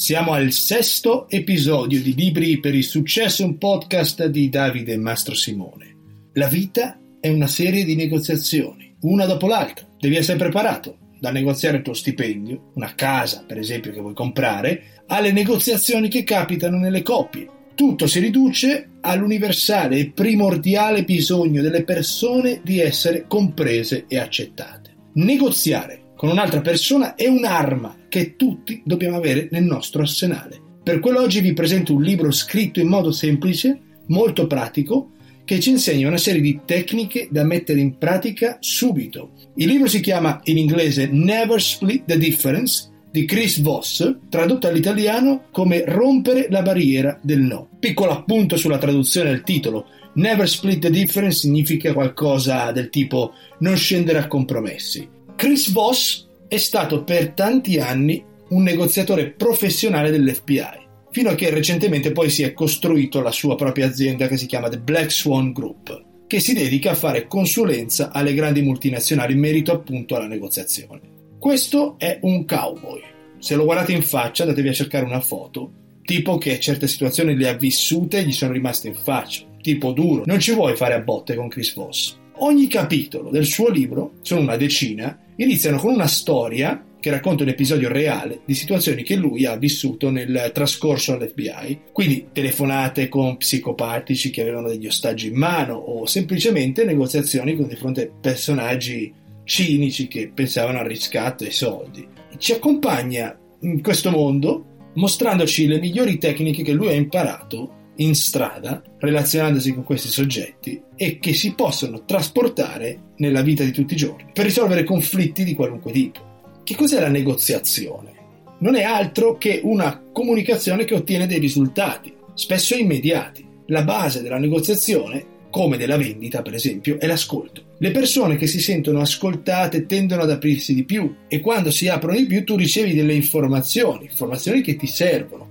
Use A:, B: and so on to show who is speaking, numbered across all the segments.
A: Siamo al sesto episodio di Libri per il successo, un podcast di Davide Mastro Simone. La vita è una serie di negoziazioni, una dopo l'altra. Devi essere preparato dal negoziare il tuo stipendio, una casa per esempio che vuoi comprare, alle negoziazioni che capitano nelle coppie. Tutto si riduce all'universale e primordiale bisogno delle persone di essere comprese e accettate. Negoziare con un'altra persona è un'arma che tutti dobbiamo avere nel nostro arsenale. Per quello oggi vi presento un libro scritto in modo semplice, molto pratico, che ci insegna una serie di tecniche da mettere in pratica subito. Il libro si chiama in inglese Never Split the Difference di Chris Voss, tradotto all'italiano come Rompere la barriera del no. Piccolo appunto sulla traduzione del titolo. Never Split the Difference significa qualcosa del tipo non scendere a compromessi. Chris Voss è stato per tanti anni un negoziatore professionale dell'FBI, fino a che recentemente poi si è costruito la sua propria azienda che si chiama The Black Swan Group, che si dedica a fare consulenza alle grandi multinazionali in merito appunto alla negoziazione. Questo è un cowboy. Se lo guardate in faccia andatevi a cercare una foto, tipo che certe situazioni le ha vissute e gli sono rimaste in faccia, tipo duro. Non ci vuoi fare a botte con Chris Voss. Ogni capitolo del suo libro, sono una decina, iniziano con una storia che racconta un episodio reale di situazioni che lui ha vissuto nel trascorso all'FBI, quindi telefonate con psicopatici che avevano degli ostaggi in mano o semplicemente negoziazioni con di fronte a personaggi cinici che pensavano al riscatto e ai soldi. Ci accompagna in questo mondo mostrandoci le migliori tecniche che lui ha imparato in strada relazionandosi con questi soggetti e che si possono trasportare nella vita di tutti i giorni per risolvere conflitti di qualunque tipo. Che cos'è la negoziazione? Non è altro che una comunicazione che ottiene dei risultati, spesso immediati. La base della negoziazione come della vendita, per esempio, è l'ascolto. Le persone che si sentono ascoltate tendono ad aprirsi di più e quando si aprono di più tu ricevi delle informazioni, informazioni che ti servono,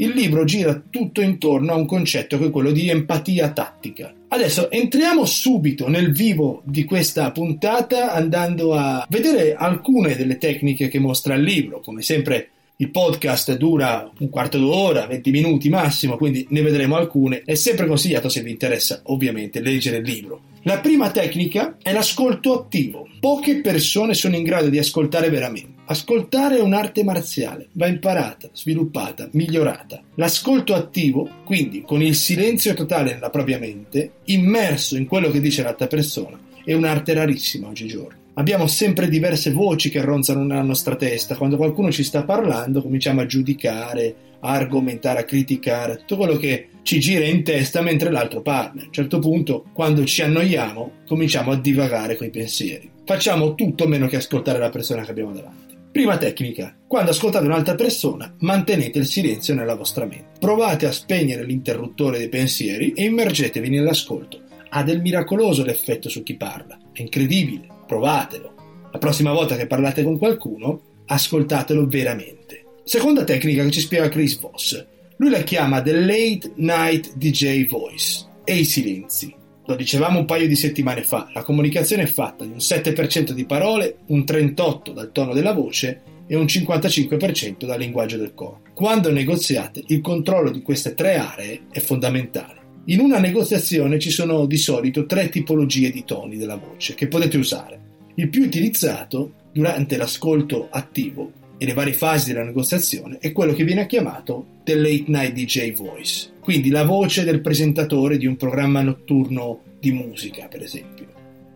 A: il libro gira tutto intorno a un concetto che è quello di empatia tattica. Adesso entriamo subito nel vivo di questa puntata andando a vedere alcune delle tecniche che mostra il libro. Come sempre il podcast dura un quarto d'ora, 20 minuti massimo, quindi ne vedremo alcune. È sempre consigliato se vi interessa ovviamente leggere il libro. La prima tecnica è l'ascolto attivo. Poche persone sono in grado di ascoltare veramente. Ascoltare è un'arte marziale, va imparata, sviluppata, migliorata. L'ascolto attivo, quindi con il silenzio totale nella propria mente, immerso in quello che dice l'altra persona, è un'arte rarissima oggigiorno. Abbiamo sempre diverse voci che ronzano nella nostra testa. Quando qualcuno ci sta parlando, cominciamo a giudicare, a argomentare, a criticare, tutto quello che ci gira in testa mentre l'altro parla. A un certo punto, quando ci annoiamo, cominciamo a divagare coi pensieri. Facciamo tutto meno che ascoltare la persona che abbiamo davanti. Prima tecnica. Quando ascoltate un'altra persona, mantenete il silenzio nella vostra mente. Provate a spegnere l'interruttore dei pensieri e immergetevi nell'ascolto. Ha del miracoloso l'effetto su chi parla. È incredibile. Provatelo. La prossima volta che parlate con qualcuno, ascoltatelo veramente. Seconda tecnica che ci spiega Chris Voss. Lui la chiama The Late Night DJ Voice e i silenzi. Lo dicevamo un paio di settimane fa, la comunicazione è fatta di un 7% di parole, un 38% dal tono della voce e un 55% dal linguaggio del corpo. Quando negoziate, il controllo di queste tre aree è fondamentale. In una negoziazione ci sono di solito tre tipologie di toni della voce che potete usare. Il più utilizzato durante l'ascolto attivo e le varie fasi della negoziazione è quello che viene chiamato the late night DJ voice, quindi la voce del presentatore di un programma notturno di musica, per esempio.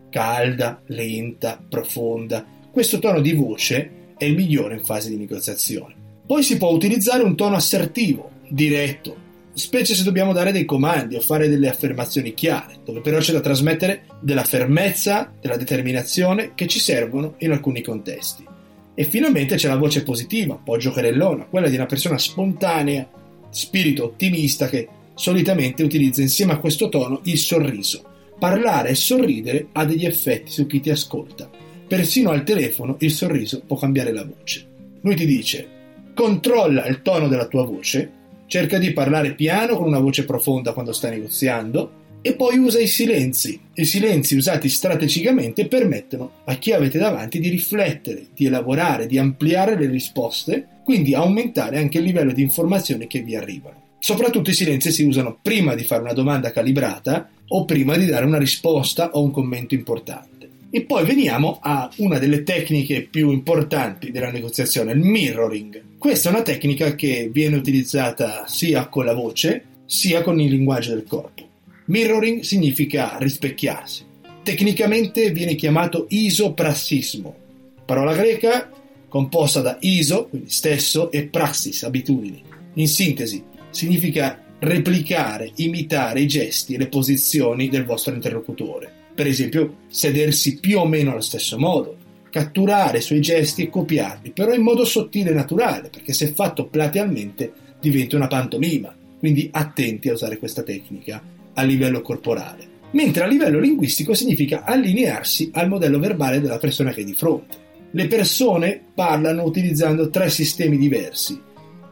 A: Calda, lenta, profonda. Questo tono di voce è il migliore in fase di negoziazione. Poi si può utilizzare un tono assertivo, diretto, specie se dobbiamo dare dei comandi o fare delle affermazioni chiare, dove però c'è da trasmettere della fermezza, della determinazione che ci servono in alcuni contesti. E finalmente c'è la voce positiva, un po' giocherellona, quella di una persona spontanea, spirito ottimista che solitamente utilizza insieme a questo tono il sorriso. Parlare e sorridere ha degli effetti su chi ti ascolta. Persino al telefono il sorriso può cambiare la voce. Lui ti dice: controlla il tono della tua voce, cerca di parlare piano con una voce profonda quando stai negoziando, E poi usa i silenzi. I silenzi usati strategicamente permettono a chi avete davanti di riflettere, di elaborare, di ampliare le risposte, quindi aumentare anche il livello di informazioni che vi arrivano. Soprattutto i silenzi si usano prima di fare una domanda calibrata o prima di dare una risposta o un commento importante. E poi veniamo a una delle tecniche più importanti della negoziazione, il mirroring. Questa è una tecnica che viene utilizzata sia con la voce sia con il linguaggio del corpo. Mirroring significa rispecchiarsi. Tecnicamente viene chiamato isoprassismo, parola greca composta da iso, quindi stesso, e praxis, abitudini. In sintesi, significa replicare, imitare i gesti e le posizioni del vostro interlocutore per esempio sedersi più o meno allo stesso modo, catturare i suoi gesti e copiarli, però in modo sottile e naturale, perché se fatto platealmente diventa una pantomima, quindi attenti a usare questa tecnica a livello corporale. Mentre a livello linguistico significa allinearsi al modello verbale della persona che è di fronte. Le persone parlano utilizzando tre sistemi diversi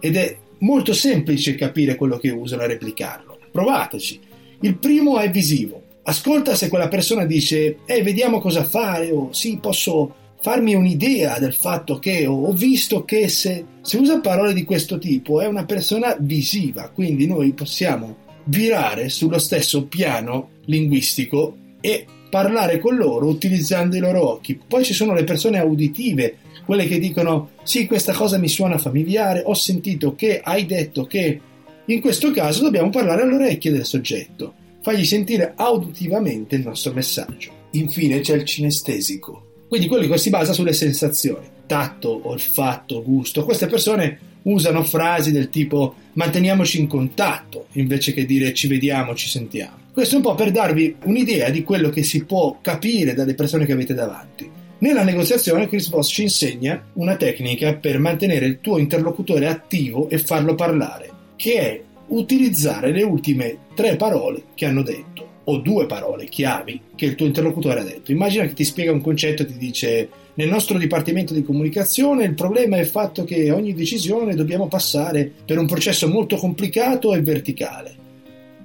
A: ed è molto semplice capire quello che usano e replicarlo. Provateci. Il primo è visivo, ascolta se quella persona dice eh vediamo cosa fare o sì posso farmi un'idea del fatto che ho visto che se, se usa parole di questo tipo è una persona visiva quindi noi possiamo virare sullo stesso piano linguistico e parlare con loro utilizzando i loro occhi poi ci sono le persone auditive quelle che dicono sì questa cosa mi suona familiare ho sentito che hai detto che in questo caso dobbiamo parlare all'orecchio del soggetto fargli sentire auditivamente il nostro messaggio. Infine c'è il cinestesico, quindi quello che si basa sulle sensazioni, tatto, olfatto, gusto. Queste persone usano frasi del tipo manteniamoci in contatto invece che dire ci vediamo, ci sentiamo. Questo è un po' per darvi un'idea di quello che si può capire dalle persone che avete davanti. Nella negoziazione Chris Voss ci insegna una tecnica per mantenere il tuo interlocutore attivo e farlo parlare, che è utilizzare le ultime tre parole che hanno detto o due parole chiavi che il tuo interlocutore ha detto. Immagina che ti spiega un concetto e ti dice nel nostro dipartimento di comunicazione il problema è il fatto che ogni decisione dobbiamo passare per un processo molto complicato e verticale.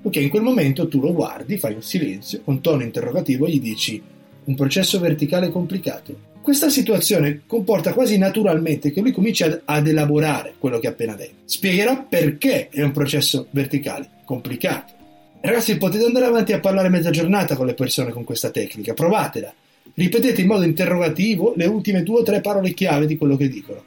A: Ok, in quel momento tu lo guardi, fai un silenzio, con tono interrogativo gli dici un processo verticale complicato. Questa situazione comporta quasi naturalmente che lui cominci ad, ad, elaborare quello che ha appena detto. Spiegherà perché è un processo verticale, complicato. Ragazzi, potete andare avanti a parlare mezza giornata con le persone con questa tecnica, provatela. Ripetete in modo interrogativo le ultime due o tre parole chiave di quello che dicono.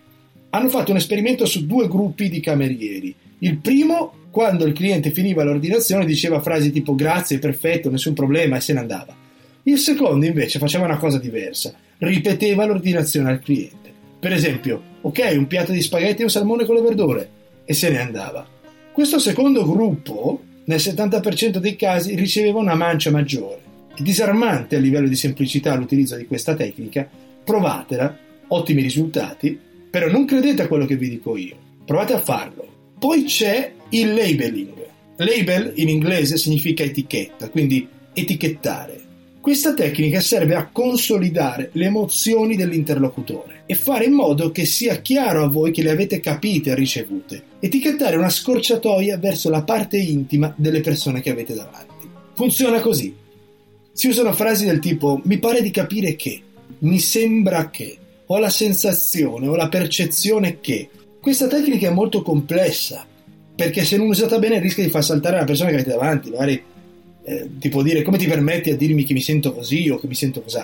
A: Hanno fatto un esperimento su due gruppi di camerieri. Il primo, quando il cliente finiva l'ordinazione, diceva frasi tipo grazie, perfetto, nessun problema e se ne andava. Il secondo invece faceva una cosa diversa ripeteva l'ordinazione al cliente. Per esempio, ok, un piatto di spaghetti e un salmone con le verdure, e se ne andava. Questo secondo gruppo, nel 70% dei casi, riceveva una mancia maggiore. È disarmante a livello di semplicità l'utilizzo di questa tecnica, provatela, ottimi risultati, però non credete a quello che vi dico io, provate a farlo. Poi c'è il labeling. Label in inglese significa etichetta, quindi etichettare. Questa tecnica serve a consolidare le emozioni dell'interlocutore e fare in modo che sia chiaro a voi che le avete capite e ricevute. Etichettare una scorciatoia verso la parte intima delle persone che avete davanti. Funziona così. Si usano frasi del tipo mi pare di capire che, mi sembra che, ho la sensazione, ho la percezione che. Questa tecnica è molto complessa perché se non usata bene rischia di far saltare la persona che avete davanti, magari eh, ti può dire come ti permetti a dirmi che mi sento così o che mi sento così.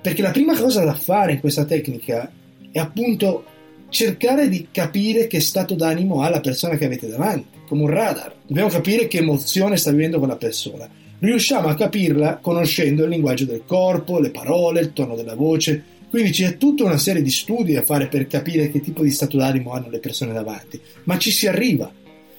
A: Perché la prima cosa da fare in questa tecnica è appunto cercare di capire che stato d'animo ha la persona che avete davanti, come un radar. Dobbiamo capire che emozione sta vivendo quella persona. Riusciamo a capirla conoscendo il linguaggio del corpo, le parole, il tono della voce. Quindi c'è tutta una serie di studi da fare per capire che tipo di stato d'animo hanno le persone davanti, ma ci si arriva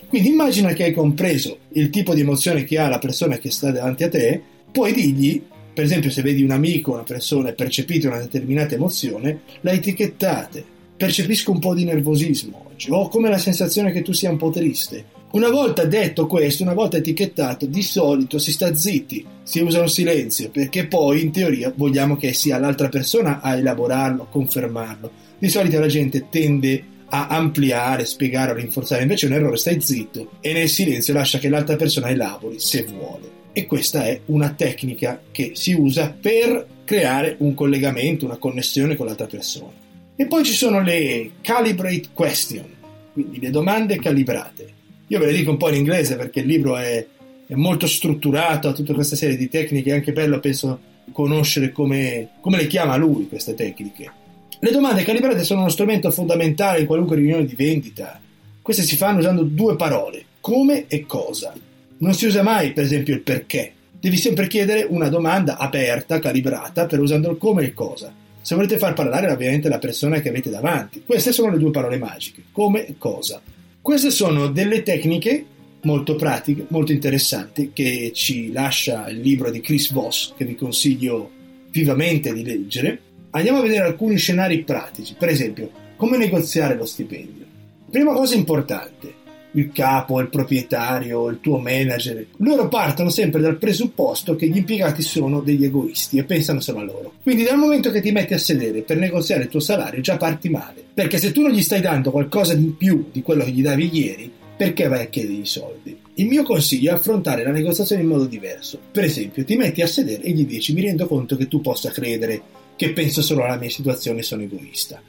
A: quindi immagina che hai compreso il tipo di emozione che ha la persona che sta davanti a te, puoi dirgli, per esempio se vedi un amico, una persona e percepite una determinata emozione, la etichettate. Percepisco un po' di nervosismo oggi, ho come la sensazione che tu sia un po' triste. Una volta detto questo, una volta etichettato, di solito si sta zitti, si usa un silenzio, perché poi in teoria vogliamo che sia l'altra persona a elaborarlo, confermarlo. Di solito la gente tende a ampliare, spiegare o rinforzare, invece è un errore, stai zitto e nel silenzio lascia che l'altra persona elabori se vuole. e questa è una tecnica che si usa per creare un collegamento, una connessione con l'altra persona. E poi ci sono le calibrate question, quindi le domande calibrate. Io ve le dico un po' in inglese perché il libro è, è molto strutturato, ha tutta questa serie di tecniche, è anche bello, penso, conoscere come, come le chiama lui queste tecniche. Le domande calibrate sono uno strumento fondamentale in qualunque riunione di vendita. Queste si fanno usando due parole, come e cosa. Non si usa mai, per esempio, il perché. Devi sempre chiedere una domanda aperta, calibrata, per usando il come e cosa. Se volete far parlare ovviamente la persona che avete davanti. Queste sono le due parole magiche, come e cosa. Queste sono delle tecniche molto pratiche, molto interessanti, che ci lascia il libro di Chris Voss, che vi consiglio vivamente di leggere. Andiamo a vedere alcuni scenari pratici, per esempio, come negoziare lo stipendio. Prima cosa importante, il capo, il proprietario, il tuo manager, loro partono sempre dal presupposto che gli impiegati sono degli egoisti e pensano solo a loro. Quindi dal momento che ti metti a sedere per negoziare il tuo salario già parti male, perché se tu non gli stai dando qualcosa di più di quello che gli davi ieri, perché vai a chiedere i soldi? Il mio consiglio è affrontare la negoziazione in modo diverso. Per esempio, ti metti a sedere e gli dici mi rendo conto che tu possa credere che penso solo alla mia situazione e sono egoista.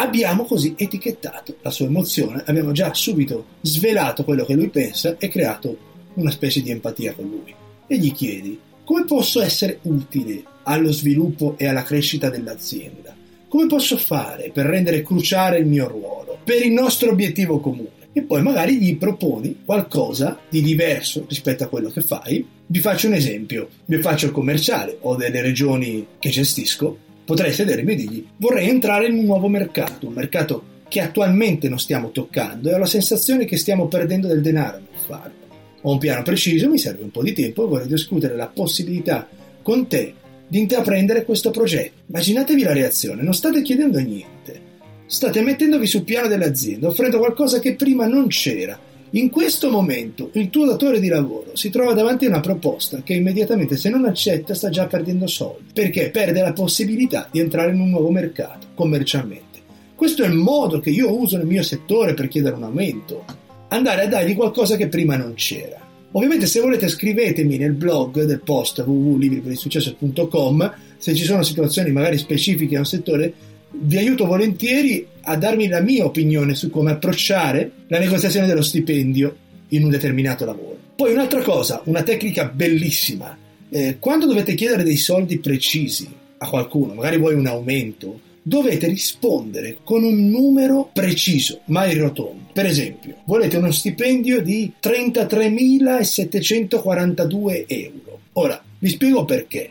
A: Abbiamo così etichettato la sua emozione, abbiamo già subito svelato quello che lui pensa e creato una specie di empatia con lui. E gli chiedi come posso essere utile allo sviluppo e alla crescita dell'azienda? Come posso fare per rendere cruciale il mio ruolo, per il nostro obiettivo comune? e poi magari gli proponi qualcosa di diverso rispetto a quello che fai. Vi faccio un esempio, vi faccio il commerciale, ho delle regioni che gestisco, potrei sedermi e dirgli vorrei entrare in un nuovo mercato, un mercato che attualmente non stiamo toccando e ho la sensazione che stiamo perdendo del denaro nel farlo. Ho un piano preciso, mi serve un po' di tempo e vorrei discutere la possibilità con te di intraprendere questo progetto. Immaginatevi la reazione, non state chiedendo niente State mettendovi sul piano dell'azienda, offrendo qualcosa che prima non c'era. In questo momento il tuo datore di lavoro si trova davanti a una proposta che immediatamente se non accetta sta già perdendo soldi, perché perde la possibilità di entrare in un nuovo mercato commercialmente. Questo è il modo che io uso nel mio settore per chiedere un aumento. Andare a dargli qualcosa che prima non c'era. Ovviamente se volete scrivetemi nel blog del post www.libriperisuccesso.com se ci sono situazioni magari specifiche a un settore vi aiuto volentieri a darmi la mia opinione su come approcciare la negoziazione dello stipendio in un determinato lavoro. Poi un'altra cosa, una tecnica bellissima, eh, quando dovete chiedere dei soldi precisi a qualcuno, magari vuoi un aumento, dovete rispondere con un numero preciso, mai rotondo. Per esempio, volete uno stipendio di 33.742 euro. Ora, vi spiego perché.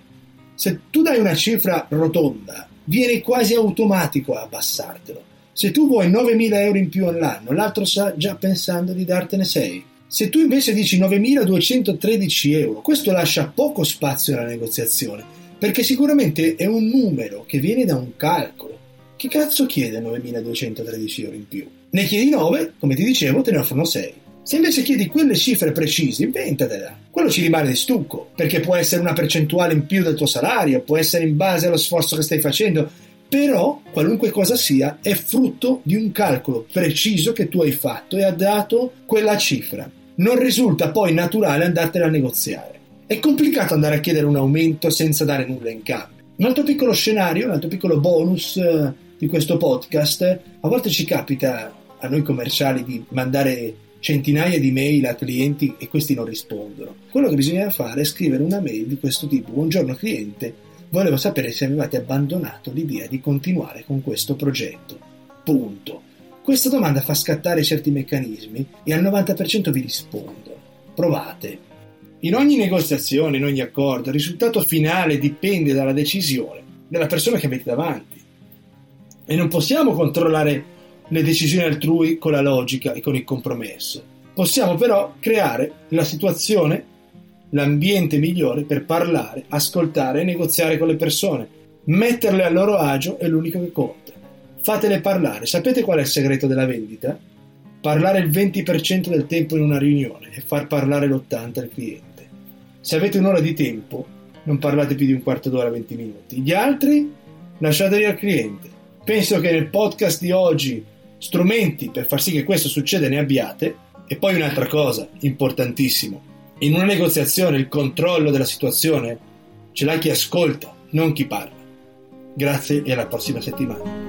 A: Se tu dai una cifra rotonda viene quasi automatico a abbassartelo. Se tu vuoi 9.000 euro in più all'anno, l'altro sta già pensando di dartene 6. Se tu invece dici 9.213 euro, questo lascia poco spazio alla negoziazione, perché sicuramente è un numero che viene da un calcolo. Che cazzo chiede 9.213 euro in più? Ne chiedi 9, come ti dicevo, te ne offrono 6. Se invece chiedi quelle cifre precise, inventatela. Quello ci rimane di stucco, perché può essere una percentuale in più del tuo salario, può essere in base allo sforzo che stai facendo, però qualunque cosa sia è frutto di un calcolo preciso che tu hai fatto e ha dato quella cifra. Non risulta poi naturale andartela a negoziare. È complicato andare a chiedere un aumento senza dare nulla in cambio. Un altro piccolo scenario, un altro piccolo bonus eh, di questo podcast, a volte ci capita a noi commerciali di mandare centinaia di mail a clienti e questi non rispondono. Quello che bisogna fare è scrivere una mail di questo tipo. Buongiorno cliente, volevo sapere se avevate abbandonato l'idea di continuare con questo progetto. Punto. Questa domanda fa scattare certi meccanismi e al 90% vi rispondo. Provate. In ogni negoziazione, in ogni accordo, il risultato finale dipende dalla decisione della persona che avete davanti. E non possiamo controllare le decisioni altrui con la logica e con il compromesso. Possiamo però creare la situazione, l'ambiente migliore per parlare, ascoltare e negoziare con le persone. Metterle a loro agio è l'unico che conta. Fatele parlare. Sapete qual è il segreto della vendita? Parlare il 20% del tempo in una riunione e far parlare l'80% al cliente. Se avete un'ora di tempo, non parlate più di un quarto d'ora, 20 minuti. Gli altri lasciateli al cliente. Penso che nel podcast di oggi strumenti per far sì che questo succeda ne abbiate. E poi un'altra cosa importantissima, In una negoziazione il controllo della situazione ce l'ha chi ascolta, non chi parla. Grazie e alla prossima settimana.